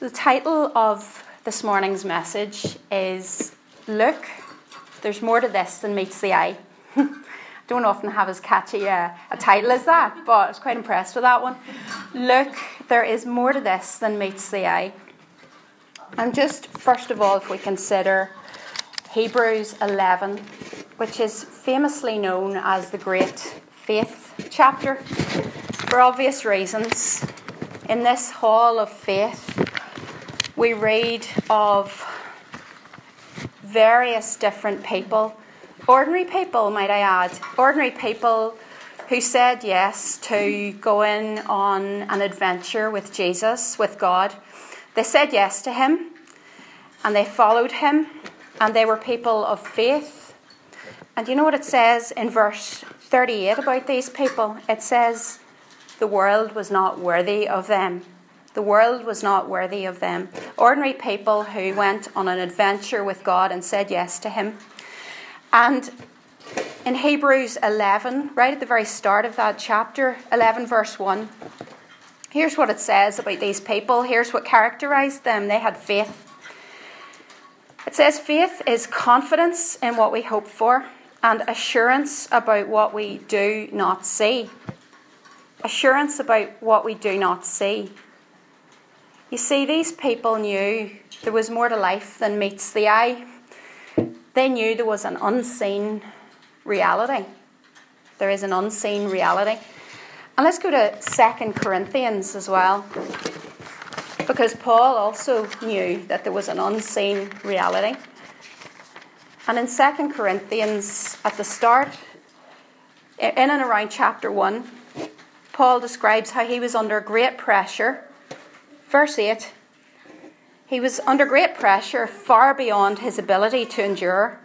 So, the title of this morning's message is Look, there's more to this than meets the eye. I Don't often have as catchy a, a title as that, but I was quite impressed with that one. Look, there is more to this than meets the eye. And just first of all, if we consider Hebrews 11, which is famously known as the Great Faith chapter, for obvious reasons. In this hall of faith, we read of various different people, ordinary people, might I add, ordinary people who said yes to going on an adventure with Jesus, with God. They said yes to Him and they followed Him and they were people of faith. And you know what it says in verse 38 about these people? It says, The world was not worthy of them. The world was not worthy of them. Ordinary people who went on an adventure with God and said yes to Him. And in Hebrews 11, right at the very start of that chapter, 11, verse 1, here's what it says about these people. Here's what characterized them they had faith. It says, faith is confidence in what we hope for and assurance about what we do not see. Assurance about what we do not see. You see, these people knew there was more to life than meets the eye. They knew there was an unseen reality. There is an unseen reality. And let's go to 2 Corinthians as well. Because Paul also knew that there was an unseen reality. And in 2 Corinthians, at the start, in and around chapter 1, Paul describes how he was under great pressure Verse 8 He was under great pressure, far beyond his ability to endure.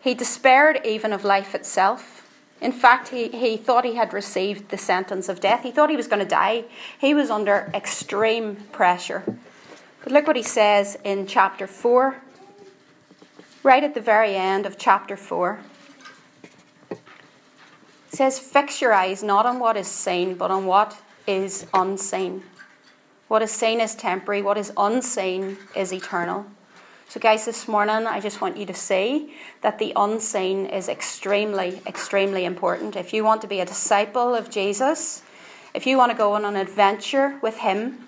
He despaired even of life itself. In fact, he, he thought he had received the sentence of death. He thought he was going to die. He was under extreme pressure. But look what he says in chapter 4, right at the very end of chapter 4. It says, Fix your eyes not on what is seen, but on what is unseen. What is seen is temporary, what is unseen is eternal. So, guys, this morning I just want you to see that the unseen is extremely, extremely important. If you want to be a disciple of Jesus, if you want to go on an adventure with Him,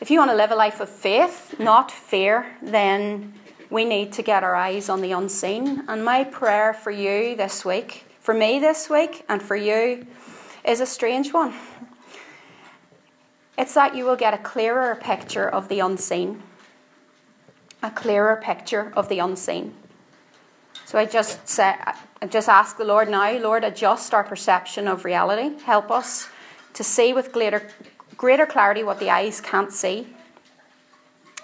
if you want to live a life of faith, not fear, then we need to get our eyes on the unseen. And my prayer for you this week, for me this week, and for you is a strange one. It's that you will get a clearer picture of the unseen. A clearer picture of the unseen. So I just say, I just ask the Lord now, Lord, adjust our perception of reality. Help us to see with greater, greater clarity what the eyes can't see.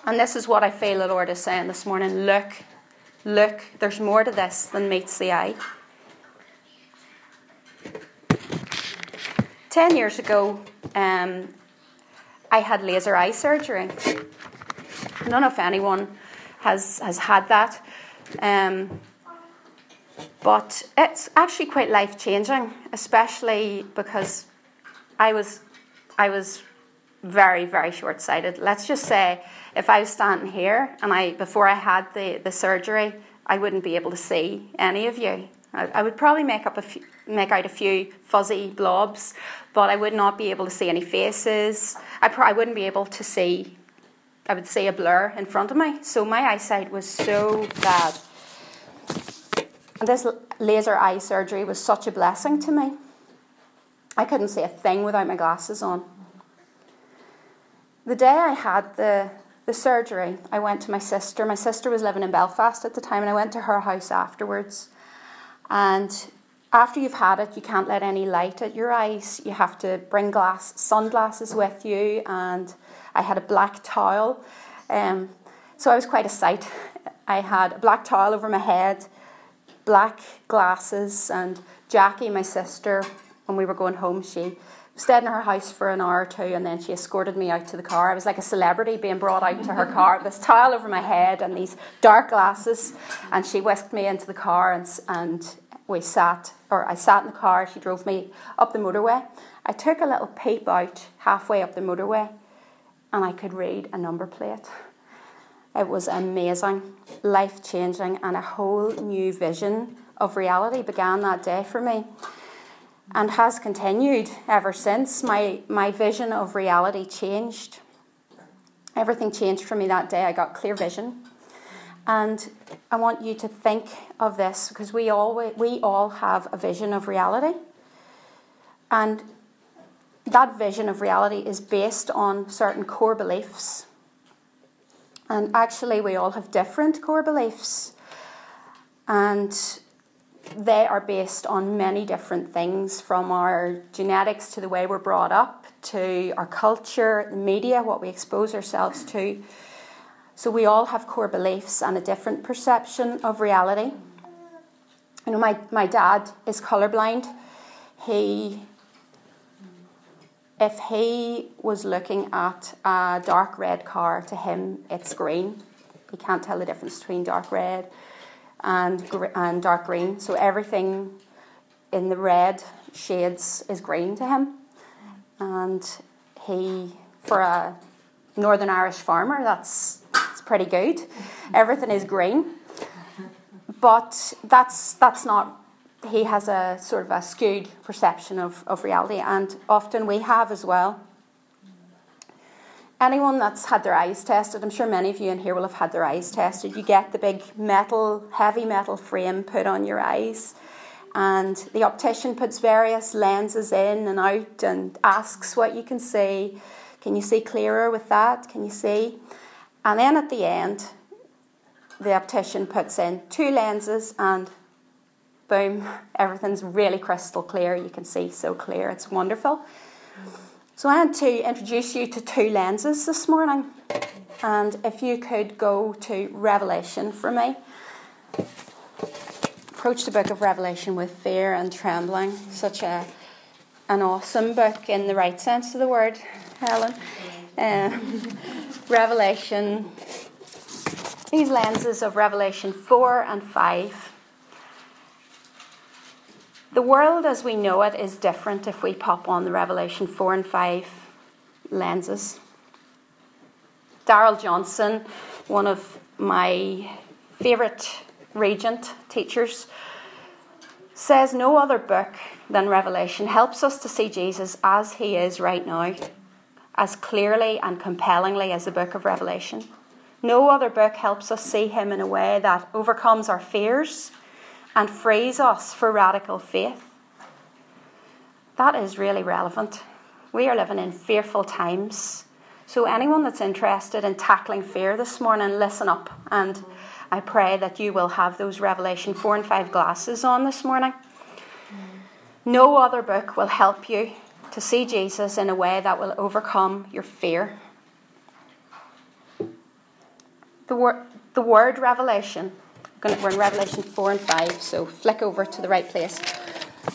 And this is what I feel the Lord is saying this morning. Look, look, there's more to this than meets the eye. Ten years ago, um, I had laser eye surgery. I don't know if anyone has, has had that. Um, but it's actually quite life changing, especially because I was, I was very, very short sighted. Let's just say if I was standing here and I, before I had the, the surgery, I wouldn't be able to see any of you. I, would probably make up a few, make out a few fuzzy blobs, but I would not be able to see any faces. I, I wouldn't be able to see, I would see a blur in front of me. So my eyesight was so bad. And this laser eye surgery was such a blessing to me. I couldn't see a thing without my glasses on. The day I had the, the surgery, I went to my sister. My sister was living in Belfast at the time, and I went to her house afterwards. And after you've had it, you can't let any light at your eyes. You have to bring glass sunglasses with you, and I had a black towel. Um, so I was quite a sight. I had a black towel over my head, black glasses, and Jackie, my sister, when we were going home, she stayed in her house for an hour or two and then she escorted me out to the car. I was like a celebrity being brought out to her car, this towel over my head and these dark glasses. And she whisked me into the car and, and we sat, or I sat in the car, she drove me up the motorway. I took a little peep out halfway up the motorway, and I could read a number plate. It was amazing, life changing, and a whole new vision of reality began that day for me and has continued ever since. My, my vision of reality changed. Everything changed for me that day. I got clear vision. And I want you to think of this because we all, we all have a vision of reality. And that vision of reality is based on certain core beliefs. And actually, we all have different core beliefs. And they are based on many different things from our genetics to the way we're brought up to our culture, the media, what we expose ourselves to. So we all have core beliefs and a different perception of reality. You know, my, my dad is colorblind. He if he was looking at a dark red car, to him it's green. He can't tell the difference between dark red and, and dark green. So everything in the red shades is green to him. And he, for a Northern Irish farmer, that's, that's pretty good. Everything is green. But that's, that's not, he has a sort of a skewed perception of, of reality, and often we have as well anyone that's had their eyes tested, I'm sure many of you in here will have had their eyes tested. You get the big metal, heavy metal frame put on your eyes, and the optician puts various lenses in and out and asks what you can see. Can you see clearer with that? Can you see? And then at the end, the optician puts in two lenses and boom, everything's really crystal clear. You can see so clear. It's wonderful. So I want to introduce you to two lenses this morning. And if you could go to Revelation for me. Approach the book of Revelation with fear and trembling. Such a an awesome book in the right sense of the word, Helen. Um, Revelation, these lenses of Revelation 4 and 5 the world as we know it is different if we pop on the Revelation 4 and 5 lenses. Darrell Johnson, one of my favourite regent teachers, says no other book than Revelation helps us to see Jesus as he is right now, as clearly and compellingly as the book of Revelation. No other book helps us see him in a way that overcomes our fears and frees us for radical faith. That is really relevant. We are living in fearful times. So, anyone that's interested in tackling fear this morning, listen up. And I pray that you will have those Revelation 4 and 5 glasses on this morning. No other book will help you to see Jesus in a way that will overcome your fear. The, wor- the word revelation we're in Revelation 4 and 5, so flick over to the right place.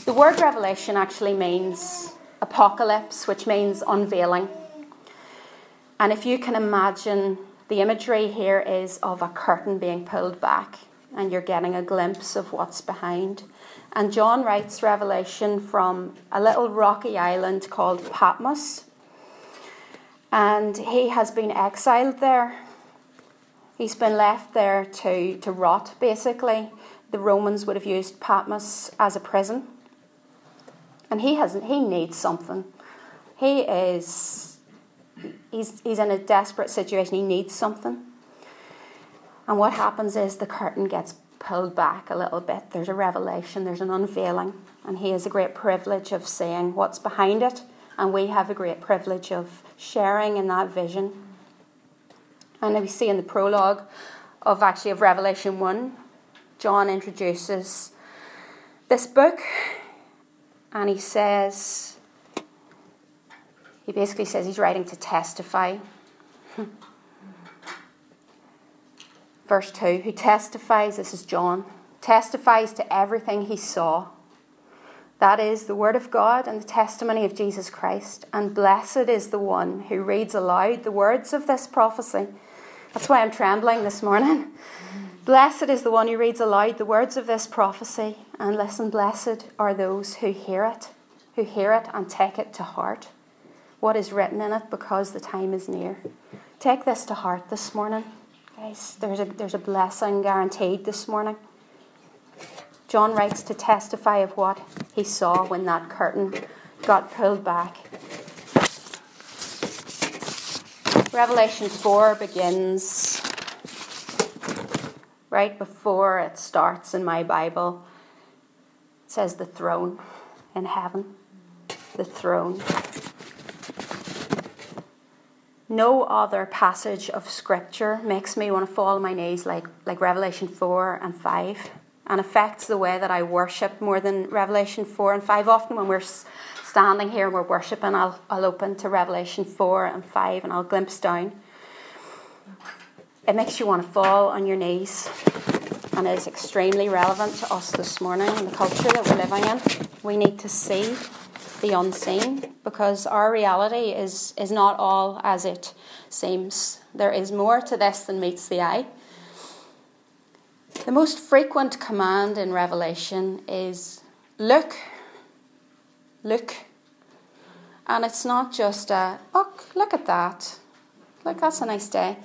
The word revelation actually means apocalypse, which means unveiling. And if you can imagine, the imagery here is of a curtain being pulled back, and you're getting a glimpse of what's behind. And John writes Revelation from a little rocky island called Patmos. And he has been exiled there He's been left there to, to rot, basically. The Romans would have used Patmos as a prison. And he hasn't he needs something. He is he's he's in a desperate situation, he needs something. And what happens is the curtain gets pulled back a little bit. There's a revelation, there's an unveiling, and he has a great privilege of seeing what's behind it, and we have a great privilege of sharing in that vision. And we see in the prologue of actually of Revelation 1, John introduces this book and he says, he basically says he's writing to testify. Verse 2 Who testifies, this is John, testifies to everything he saw. That is the Word of God and the testimony of Jesus Christ. And blessed is the one who reads aloud the words of this prophecy that's why I'm trembling this morning. Blessed is the one who reads aloud the words of this prophecy, and listen, blessed are those who hear it, who hear it and take it to heart. what is written in it because the time is near. Take this to heart this morning. Guys, there's a, there's a blessing guaranteed this morning. John writes to testify of what he saw when that curtain got pulled back. Revelation 4 begins right before it starts in my Bible. It says the throne in heaven. The throne. No other passage of Scripture makes me want to fall on my knees like, like Revelation 4 and 5 and affects the way that I worship more than Revelation 4 and 5. Often, when we're standing here and we're worshipping, I'll, I'll open to Revelation 4 and 5 and I'll glimpse down. It makes you want to fall on your knees and is extremely relevant to us this morning in the culture that we're living in. We need to see the unseen because our reality is, is not all as it seems. There is more to this than meets the eye. The most frequent command in Revelation is look, look. And it's not just a, oh, look at that. Look, that's a nice day.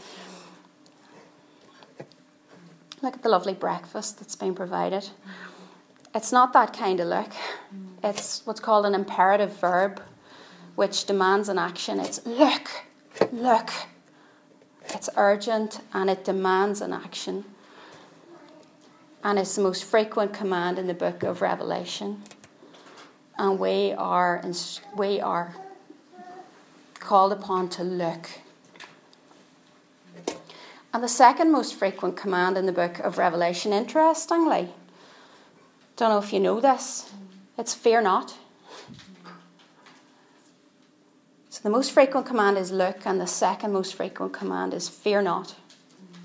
Look at the lovely breakfast that's been provided. It's not that kind of look. It's what's called an imperative verb, which demands an action. It's look, look. It's urgent and it demands an action. And it's the most frequent command in the book of Revelation. And we are, we are called upon to look. And the second most frequent command in the book of Revelation, interestingly, don't know if you know this, it's fear not. So the most frequent command is look, and the second most frequent command is fear not.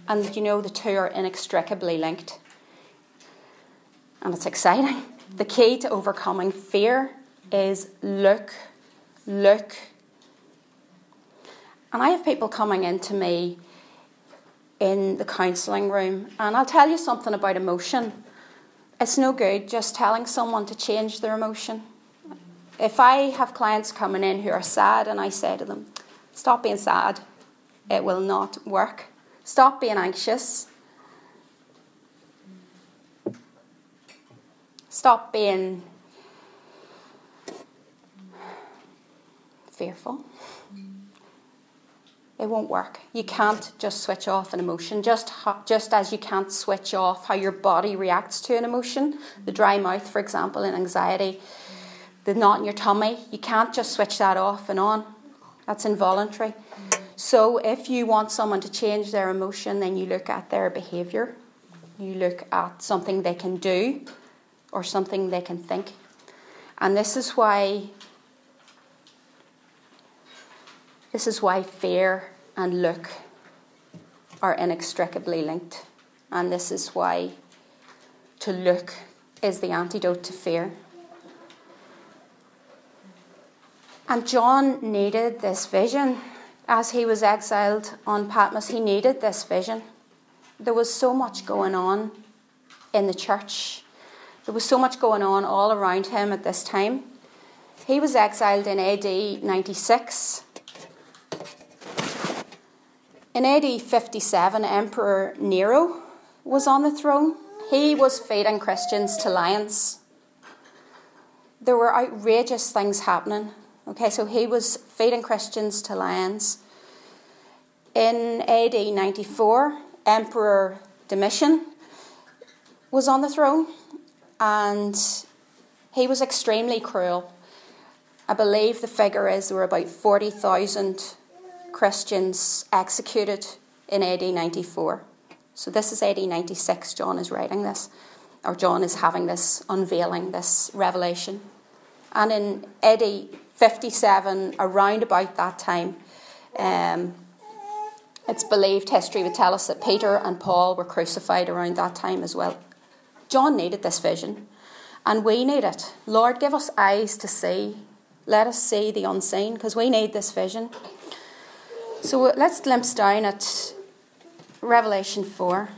And you know the two are inextricably linked. And it's exciting. The key to overcoming fear is look, look. And I have people coming into me in the counselling room, and I'll tell you something about emotion. It's no good just telling someone to change their emotion. If I have clients coming in who are sad and I say to them, stop being sad, it will not work. Stop being anxious. Stop being fearful. It won't work. You can't just switch off an emotion, just, just as you can't switch off how your body reacts to an emotion. The dry mouth, for example, in anxiety, the knot in your tummy, you can't just switch that off and on. That's involuntary. So, if you want someone to change their emotion, then you look at their behaviour. You look at something they can do or something they can think. And this is why This is why fear and look are inextricably linked. And this is why to look is the antidote to fear. And John needed this vision. As he was exiled on Patmos, he needed this vision. There was so much going on in the church, there was so much going on all around him at this time. He was exiled in AD 96 in AD 57, Emperor Nero was on the throne. He was feeding Christians to lions. There were outrageous things happening. Okay, so he was feeding Christians to lions. In AD 94, Emperor Domitian was on the throne and he was extremely cruel. I believe the figure is there were about 40,000 Christians executed in AD 94. So this is AD 96, John is writing this, or John is having this unveiling, this revelation. And in AD 57, around about that time, um, it's believed history would tell us that Peter and Paul were crucified around that time as well. John needed this vision, and we need it. Lord, give us eyes to see. Let us see the unseen, because we need this vision. So let's glimpse down at Revelation 4.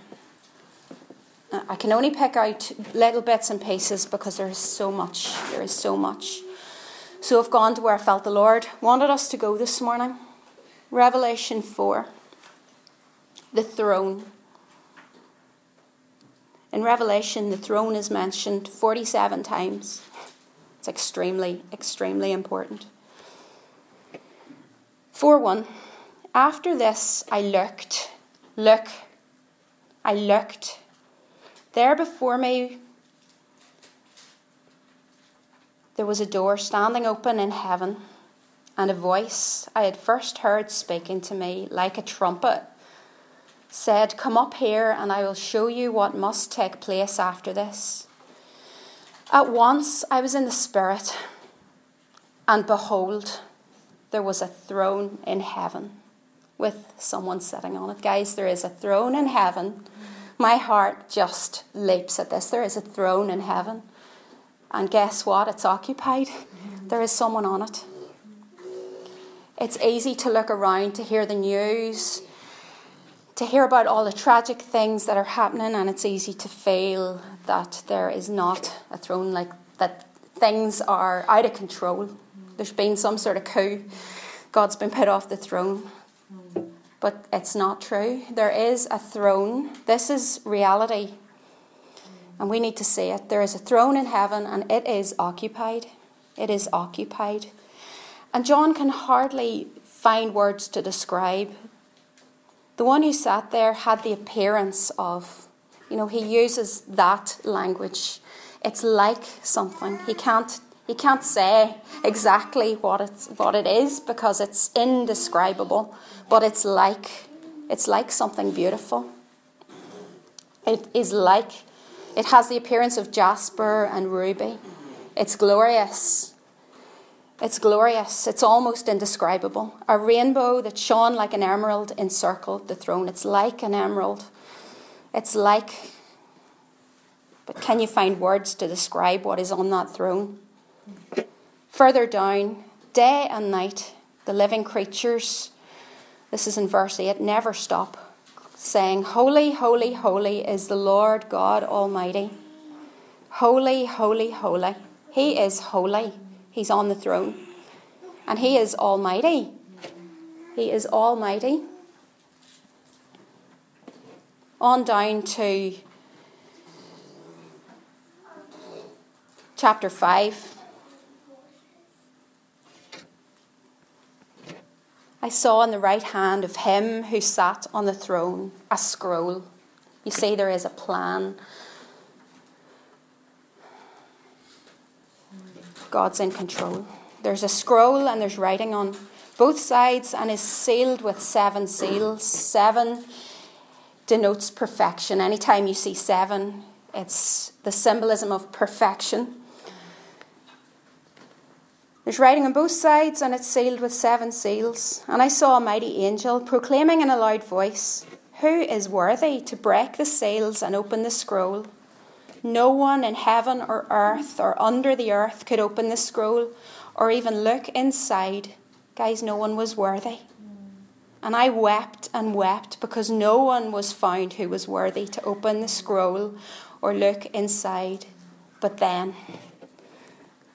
Uh, I can only pick out little bits and pieces because there is so much. There is so much. So I've gone to where I felt the Lord wanted us to go this morning. Revelation 4, the throne. In Revelation, the throne is mentioned 47 times. It's extremely, extremely important. 4 1. After this, I looked. Look. I looked. There before me, there was a door standing open in heaven, and a voice I had first heard speaking to me like a trumpet said, Come up here, and I will show you what must take place after this. At once I was in the Spirit, and behold, there was a throne in heaven with someone sitting on it. Guys, there is a throne in heaven. My heart just leaps at this. There is a throne in heaven. And guess what? It's occupied. There is someone on it. It's easy to look around to hear the news to hear about all the tragic things that are happening, and it's easy to feel that there is not a throne, like that things are out of control. There's been some sort of coup. God's been put off the throne. But it's not true. There is a throne. This is reality. And we need to see it. There is a throne in heaven, and it is occupied. It is occupied. And John can hardly find words to describe the one who sat there had the appearance of, you know, he uses that language. It's like something. He can't he can't say exactly what it's what it is because it's indescribable, but it's like it's like something beautiful. It is like it has the appearance of jasper and ruby. It's glorious. It's glorious. It's almost indescribable. A rainbow that shone like an emerald encircled the throne. It's like an emerald. It's like. But can you find words to describe what is on that throne? Further down, day and night, the living creatures, this is in verse 8, never stop saying, Holy, holy, holy is the Lord God Almighty. Holy, holy, holy. He is holy. He's on the throne. And He is Almighty. He is Almighty. On down to chapter 5. I saw in the right hand of him who sat on the throne a scroll. You see, there is a plan God's in control. There's a scroll and there's writing on both sides and is sealed with seven seals. Seven denotes perfection. Anytime you see seven, it's the symbolism of perfection. There's writing on both sides and it's sealed with seven seals. And I saw a mighty angel proclaiming in a loud voice, Who is worthy to break the seals and open the scroll? No one in heaven or earth or under the earth could open the scroll or even look inside. Guys, no one was worthy. And I wept and wept because no one was found who was worthy to open the scroll or look inside. But then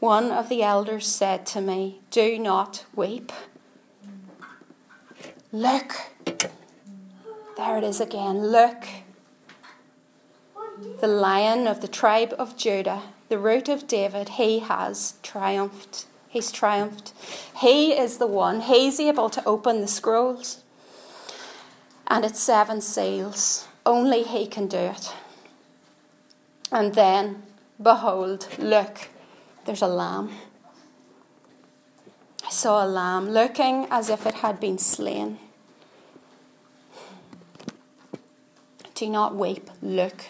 one of the elders said to me, Do not weep. Look. There it is again. Look the lion of the tribe of Judah, the root of David, he has triumphed. He's triumphed. He is the one, he's able to open the scrolls. And it's seven seals. Only he can do it. And then, behold, look, there's a lamb. I saw a lamb looking as if it had been slain. Do not weep, look.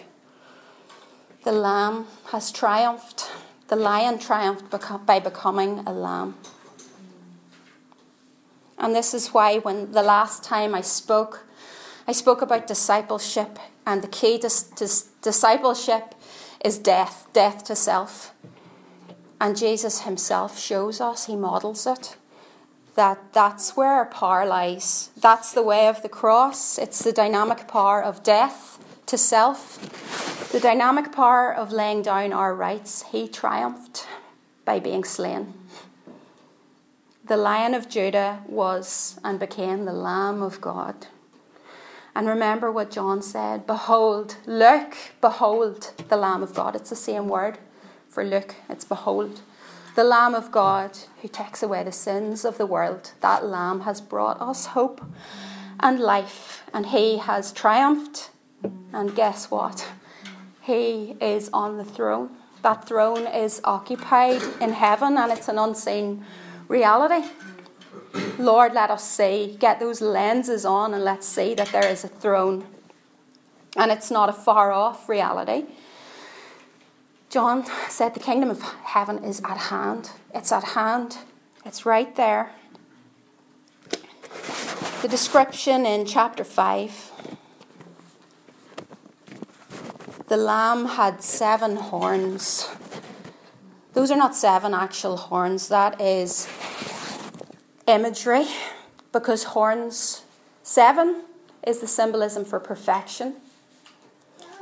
The lamb has triumphed. The lion triumphed by becoming a lamb. And this is why, when the last time I spoke, I spoke about discipleship, and the key to, to discipleship is death, death to self. And Jesus himself shows us, he models it, that that's where our power lies. That's the way of the cross. It's the dynamic power of death to self. The dynamic power of laying down our rights, he triumphed by being slain. the Lion of Judah was and became the Lamb of God. And remember what John said Behold, look, behold the Lamb of God. It's the same word for look, it's behold. The Lamb of God who takes away the sins of the world. That Lamb has brought us hope and life, and He has triumphed. And guess what? He is on the throne. That throne is occupied in heaven, and it's an unseen reality. Lord, let us see, get those lenses on, and let's see that there is a throne. And it's not a far off reality. John said the kingdom of heaven is at hand. It's at hand, it's right there. The description in chapter 5 the lamb had seven horns. Those are not seven actual horns, that is imagery because horns, seven is the symbolism for perfection,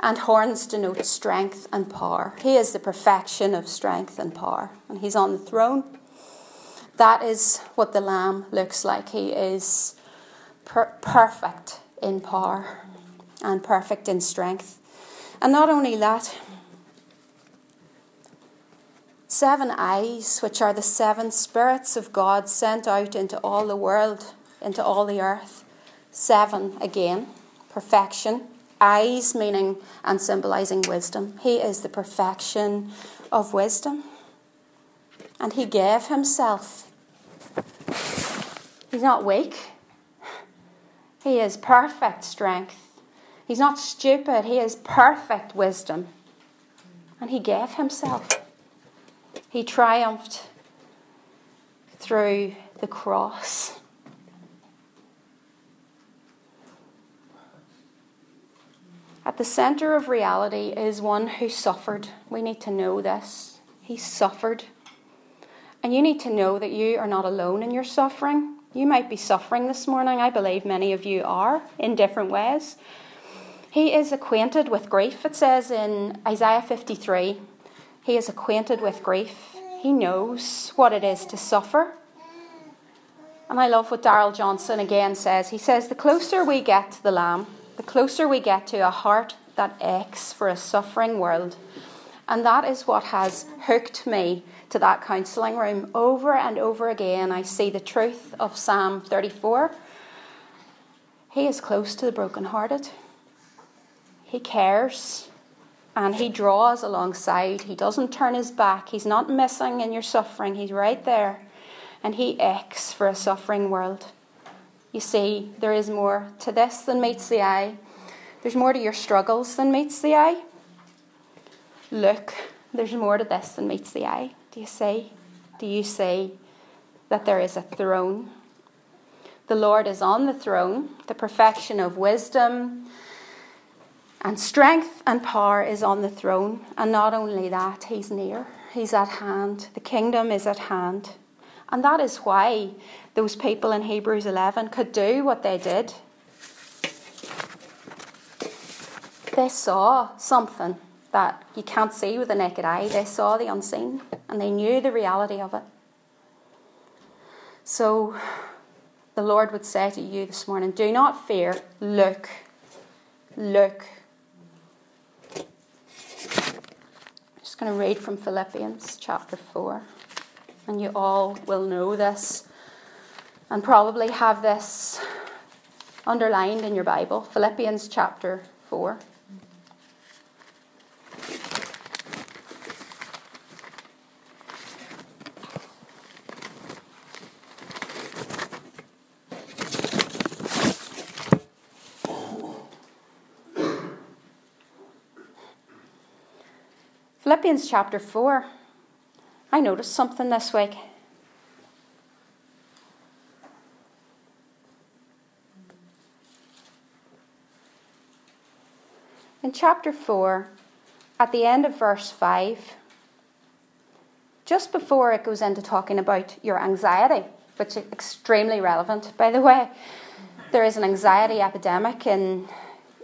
and horns denote strength and power. He is the perfection of strength and power, and he's on the throne. That is what the Lamb looks like. He is per- perfect in power and perfect in strength. And not only that, seven eyes, which are the seven spirits of God sent out into all the world, into all the earth. Seven again, perfection. Eyes meaning and symbolizing wisdom. He is the perfection of wisdom. And he gave himself. He's not weak. He is perfect strength. He's not stupid. He is perfect wisdom. And he gave himself. He triumphed through the cross. At the centre of reality is one who suffered. We need to know this. He suffered. And you need to know that you are not alone in your suffering. You might be suffering this morning. I believe many of you are in different ways. He is acquainted with grief, it says in Isaiah 53. He is acquainted with grief. He knows what it is to suffer. And I love what Darrell Johnson again says. He says, The closer we get to the Lamb, the closer we get to a heart that aches for a suffering world. And that is what has hooked me to that counselling room. Over and over again, I see the truth of Psalm 34. He is close to the brokenhearted, He cares and he draws alongside. He doesn't turn his back. He's not missing in your suffering. He's right there. And he aches for a suffering world. You see, there is more to this than meets the eye. There's more to your struggles than meets the eye. Look, there's more to this than meets the eye. Do you see? Do you see that there is a throne? The Lord is on the throne, the perfection of wisdom, and strength and power is on the throne. And not only that, he's near, he's at hand. The kingdom is at hand. And that is why those people in Hebrews 11 could do what they did. They saw something that you can't see with the naked eye. They saw the unseen and they knew the reality of it. So the Lord would say to you this morning do not fear, look, look I'm just going to read from Philippians chapter 4. And you all will know this and probably have this underlined in your Bible. Philippians chapter 4. Philippians chapter 4. I noticed something this week. Chapter 4, at the end of verse 5, just before it goes into talking about your anxiety, which is extremely relevant, by the way, there is an anxiety epidemic in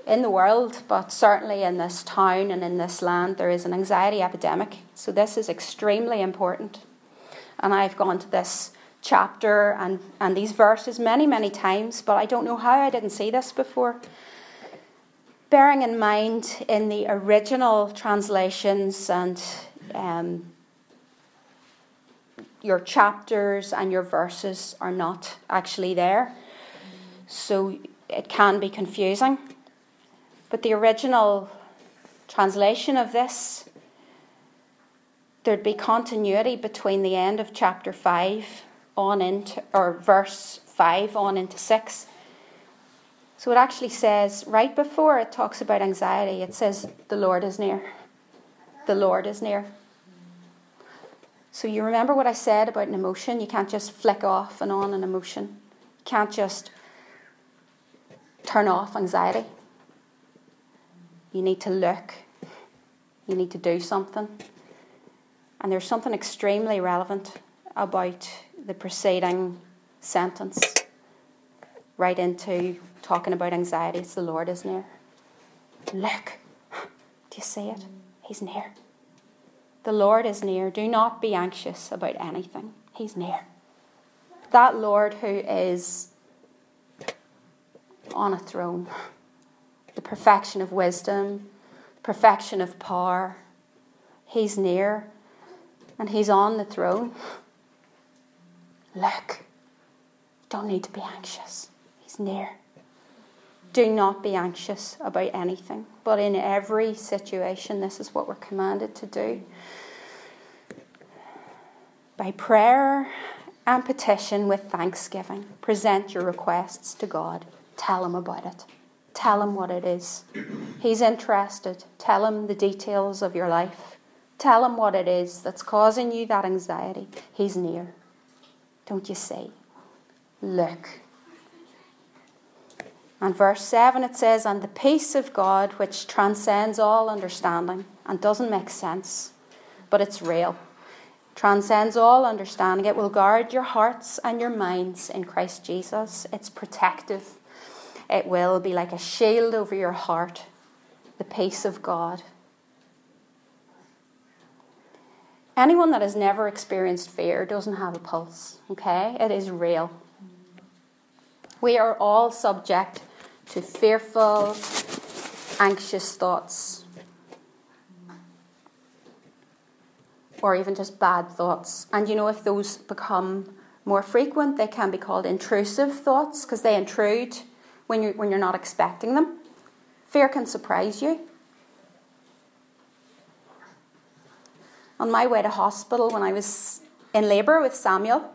in the world, but certainly in this town and in this land, there is an anxiety epidemic. So this is extremely important. And I've gone to this chapter and, and these verses many, many times, but I don't know how I didn't see this before. Bearing in mind in the original translations and um, your chapters and your verses are not actually there, so it can be confusing. But the original translation of this, there'd be continuity between the end of chapter 5 on into, or verse 5 on into 6. So it actually says, right before it talks about anxiety, it says, The Lord is near. The Lord is near. So you remember what I said about an emotion? You can't just flick off and on an emotion. You can't just turn off anxiety. You need to look. You need to do something. And there's something extremely relevant about the preceding sentence right into talking about anxiety. It's the Lord is near. Look. Do you see it? He's near. The Lord is near. Do not be anxious about anything. He's near. That Lord who is on a throne, the perfection of wisdom, perfection of power, He's near and He's on the throne. Look, don't need to be anxious. He's near. Do not be anxious about anything, but in every situation, this is what we're commanded to do. By prayer and petition with thanksgiving, present your requests to God. Tell Him about it. Tell Him what it is. He's interested. Tell Him the details of your life. Tell Him what it is that's causing you that anxiety. He's near. Don't you see? Look. And verse 7 it says, And the peace of God, which transcends all understanding and doesn't make sense, but it's real, transcends all understanding. It will guard your hearts and your minds in Christ Jesus. It's protective. It will be like a shield over your heart, the peace of God. Anyone that has never experienced fear doesn't have a pulse, okay? It is real. We are all subject to fearful, anxious thoughts, or even just bad thoughts. And you know, if those become more frequent, they can be called intrusive thoughts because they intrude when you're, when you're not expecting them. Fear can surprise you. on my way to hospital when I was in labour with Samuel.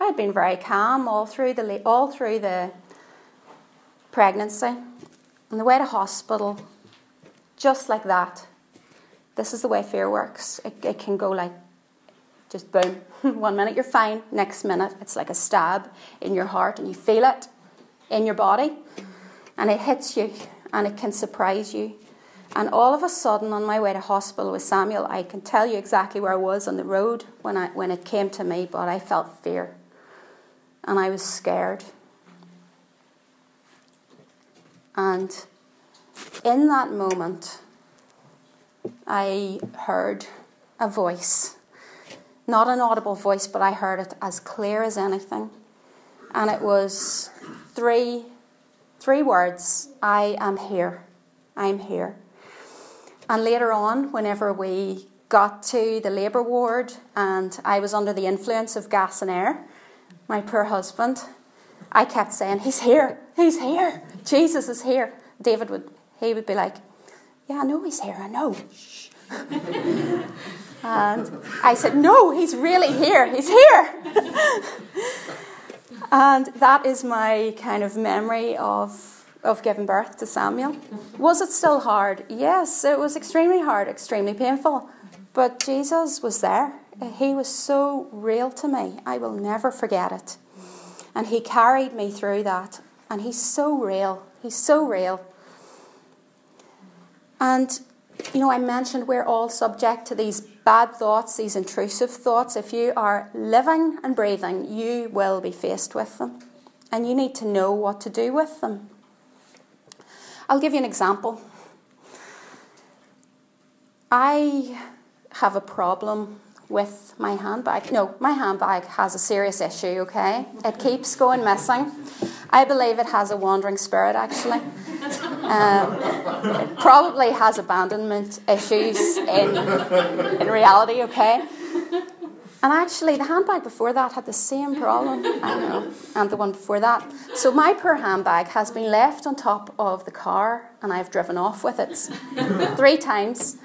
I had been very calm all through the all through the pregnancy. On the way to hospital, just like that. This is the way fear works. It, it can go like just boom. One minute you're fine, next minute it's like a stab in your heart and you feel it in your body and it hits you and it can surprise you and all of a sudden, on my way to hospital with Samuel, I can tell you exactly where I was on the road when, I, when it came to me, but I felt fear. And I was scared. And in that moment, I heard a voice. Not an audible voice, but I heard it as clear as anything. And it was three, three words I am here. I'm here. And later on, whenever we got to the labour ward and I was under the influence of gas and air, my poor husband, I kept saying, He's here, He's here, Jesus is here. David would, he would be like, Yeah, I know He's here, I know. and I said, No, He's really here, He's here. and that is my kind of memory of of giving birth to Samuel. Was it still hard? Yes, it was extremely hard, extremely painful. But Jesus was there. He was so real to me. I will never forget it. And He carried me through that. And He's so real. He's so real. And, you know, I mentioned we're all subject to these bad thoughts, these intrusive thoughts. If you are living and breathing, you will be faced with them. And you need to know what to do with them. I'll give you an example. I have a problem with my handbag. No, my handbag has a serious issue, okay? It keeps going missing. I believe it has a wandering spirit, actually. Um, probably has abandonment issues in, in reality, okay? And actually, the handbag before that had the same problem. I know. And the one before that. So, my poor handbag has been left on top of the car, and I've driven off with it three times.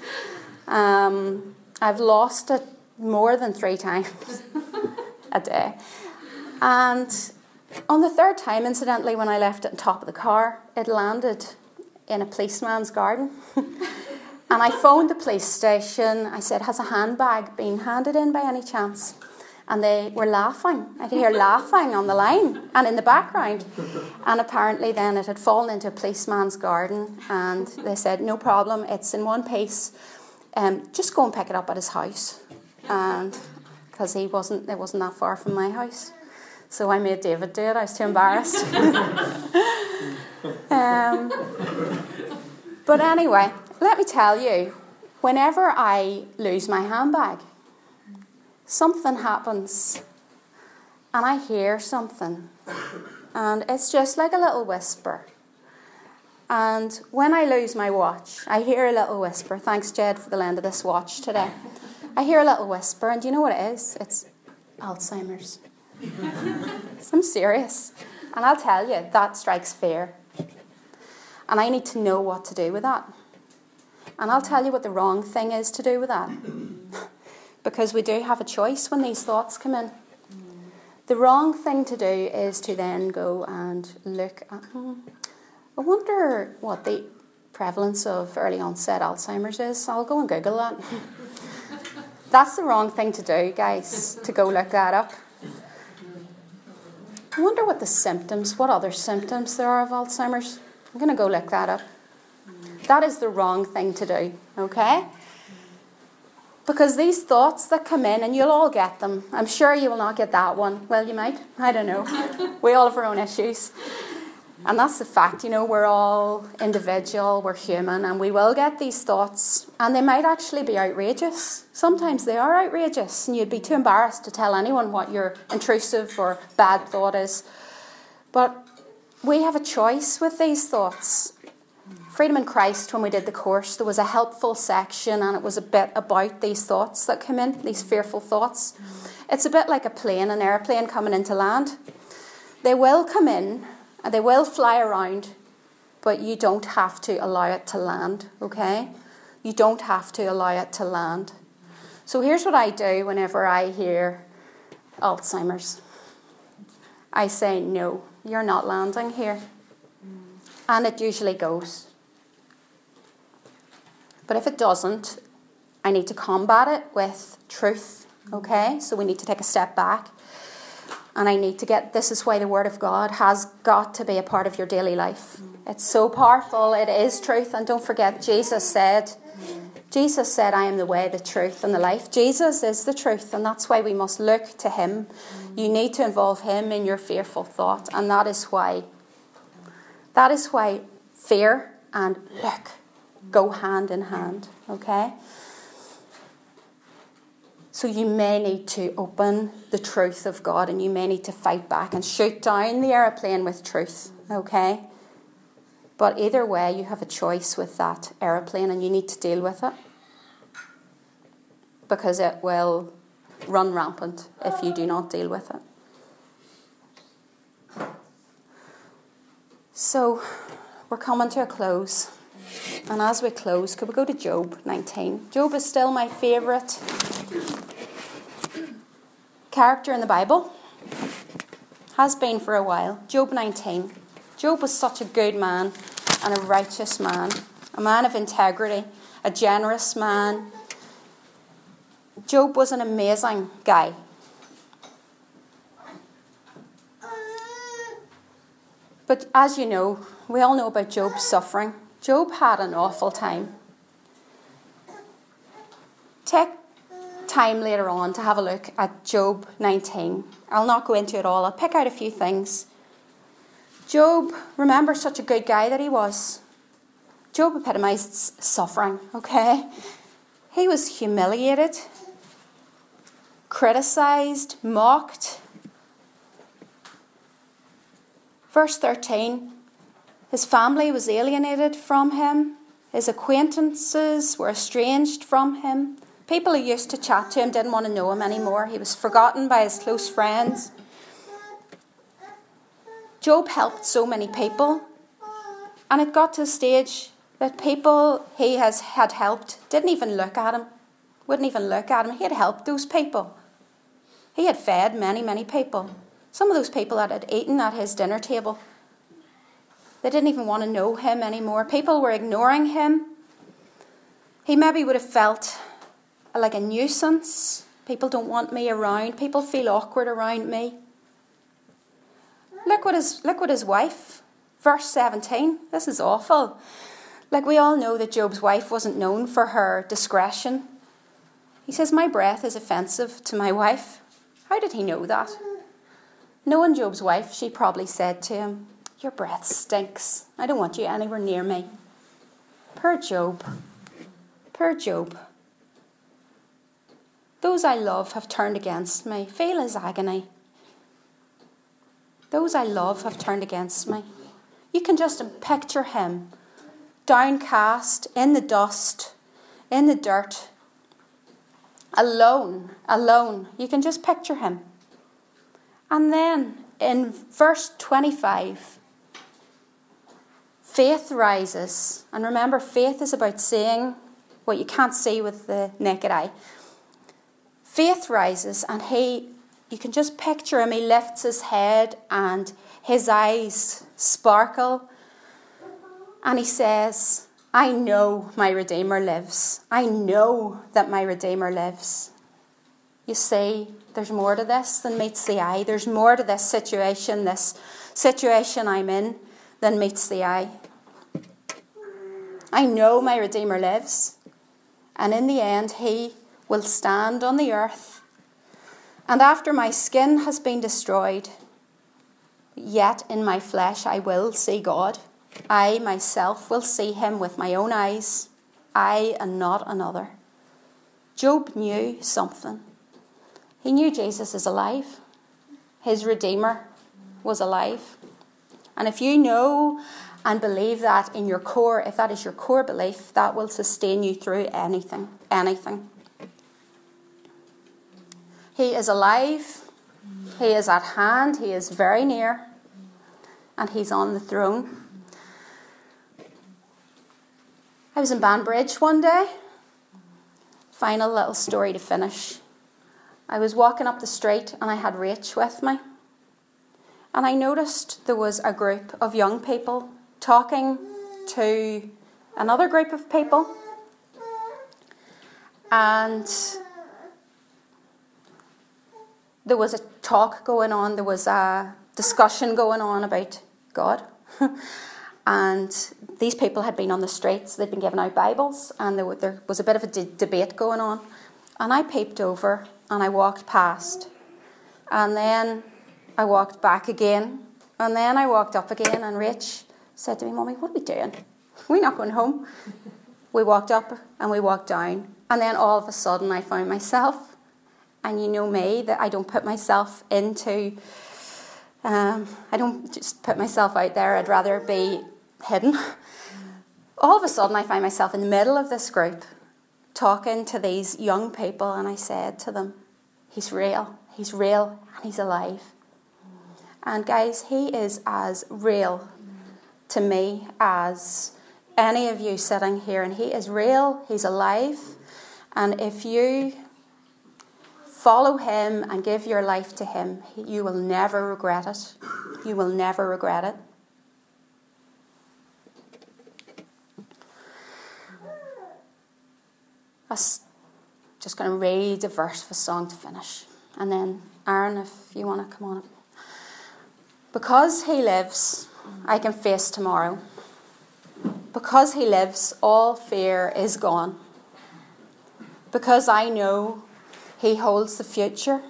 Um, I've lost it more than three times a day. And on the third time, incidentally, when I left it on top of the car, it landed in a policeman's garden. and I phoned the police station. I said, Has a handbag been handed in by any chance? And they were laughing. I could hear laughing on the line and in the background. And apparently, then it had fallen into a policeman's garden. And they said, No problem, it's in one piece. Um, just go and pick it up at his house and because he wasn't, it wasn't that far from my house. So I made David do it. I was too embarrassed. um, but anyway, let me tell you, whenever I lose my handbag, something happens, and I hear something, and it's just like a little whisper. And when I lose my watch, I hear a little whisper. Thanks, Jed, for the lend of this watch today. I hear a little whisper, and do you know what it is? It's Alzheimer's. I'm serious. And I'll tell you, that strikes fear. And I need to know what to do with that. And I'll tell you what the wrong thing is to do with that. because we do have a choice when these thoughts come in. The wrong thing to do is to then go and look at. Hmm, I wonder what the prevalence of early onset Alzheimer's is. I'll go and Google that. That's the wrong thing to do, guys, to go look that up. I wonder what the symptoms, what other symptoms there are of Alzheimer's. I'm going to go look that up. That is the wrong thing to do, okay? Because these thoughts that come in, and you'll all get them. I'm sure you will not get that one. Well, you might. I don't know. we all have our own issues. And that's the fact, you know, we're all individual, we're human, and we will get these thoughts, and they might actually be outrageous. Sometimes they are outrageous, and you'd be too embarrassed to tell anyone what your intrusive or bad thought is. But we have a choice with these thoughts. Freedom in Christ, when we did the course, there was a helpful section, and it was a bit about these thoughts that come in, these fearful thoughts. It's a bit like a plane, an airplane coming into land. They will come in and they will fly around, but you don't have to allow it to land, okay? You don't have to allow it to land. So here's what I do whenever I hear Alzheimer's I say, no, you're not landing here. And it usually goes. But if it doesn't, I need to combat it with truth, okay? So we need to take a step back and I need to get this is why the Word of God has got to be a part of your daily life. It's so powerful, it is truth. And don't forget, Jesus said, Jesus said, I am the way, the truth, and the life. Jesus is the truth, and that's why we must look to Him. You need to involve Him in your fearful thought, and that is why that is why fear and look go hand in hand. Okay? So you may need to open the truth of God and you may need to fight back and shoot down the aeroplane with truth, okay? But either way, you have a choice with that aeroplane and you need to deal with it because it will run rampant if you do not deal with it. So we're coming to a close. And as we close, could we go to Job 19? Job is still my favourite character in the Bible. Has been for a while. Job 19. Job was such a good man and a righteous man, a man of integrity, a generous man. Job was an amazing guy. But as you know, we all know about Job's suffering. Job had an awful time. Take time later on to have a look at Job 19. I'll not go into it all, I'll pick out a few things. Job, remember such a good guy that he was. Job epitomized suffering, okay? He was humiliated. criticized, mocked. Verse 13 His family was alienated from him, his acquaintances were estranged from him. People who used to chat to him didn't want to know him anymore. He was forgotten by his close friends. Job helped so many people, and it got to a stage that people he has had helped didn't even look at him, wouldn't even look at him. He had helped those people. He had fed many, many people. Some of those people that had eaten at his dinner table, they didn't even want to know him anymore. People were ignoring him. He maybe would have felt like a nuisance. People don't want me around. People feel awkward around me. Look what his look what his wife, verse 17. This is awful. Like we all know that Job's wife wasn't known for her discretion. He says, My breath is offensive to my wife. How did he know that? Knowing Job's wife, she probably said to him, Your breath stinks. I don't want you anywhere near me. Poor Job. Poor Job. Those I love have turned against me. Feel his agony. Those I love have turned against me. You can just picture him downcast, in the dust, in the dirt, alone, alone. You can just picture him. And then in verse 25, faith rises. And remember, faith is about seeing what you can't see with the naked eye. Faith rises, and he, you can just picture him, he lifts his head and his eyes sparkle and he says, I know my Redeemer lives. I know that my Redeemer lives. You see, there's more to this than meets the eye. There's more to this situation, this situation I'm in, than meets the eye. I know my Redeemer lives, and in the end, he will stand on the earth. And after my skin has been destroyed, yet in my flesh I will see God. I myself will see him with my own eyes, I and not another. Job knew something. He knew Jesus is alive, his Redeemer was alive. And if you know and believe that in your core, if that is your core belief, that will sustain you through anything. Anything. He is alive, He is at hand, He is very near, and He's on the throne. I was in Banbridge one day. Final little story to finish. I was walking up the street and I had Rach with me. And I noticed there was a group of young people talking to another group of people. And there was a talk going on, there was a discussion going on about God. And these people had been on the streets, they'd been giving out Bibles, and there, there was a bit of a de- debate going on. And I peeped over and I walked past. And then I walked back again. And then I walked up again, and Rich said to me, Mommy, what are we doing? We're not going home. We walked up and we walked down. And then all of a sudden, I found myself. And you know me, that I don't put myself into um, I don't just put myself out there, I'd rather be hidden. All of a sudden, I find myself in the middle of this group talking to these young people, and I said to them, He's real, He's real, and He's alive. And guys, He is as real to me as any of you sitting here, and He is real, He's alive. And if you follow Him and give your life to Him, you will never regret it. You will never regret it. I'm just going to read a verse a song to finish. And then, Aaron, if you want to come on up. Because He lives, I can face tomorrow. Because He lives, all fear is gone. Because I know he holds the future.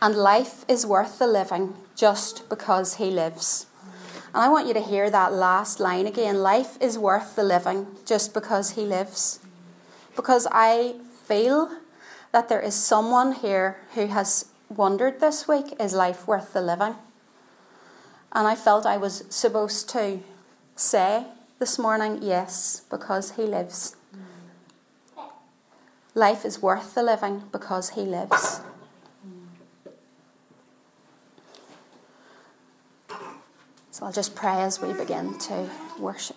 And life is worth the living just because He lives. And I want you to hear that last line again. Life is worth the living just because He lives. Because I feel that there is someone here who has wondered this week is life worth the living? And I felt I was supposed to say this morning, yes, because he lives. Life is worth the living because he lives. So I'll just pray as we begin to worship.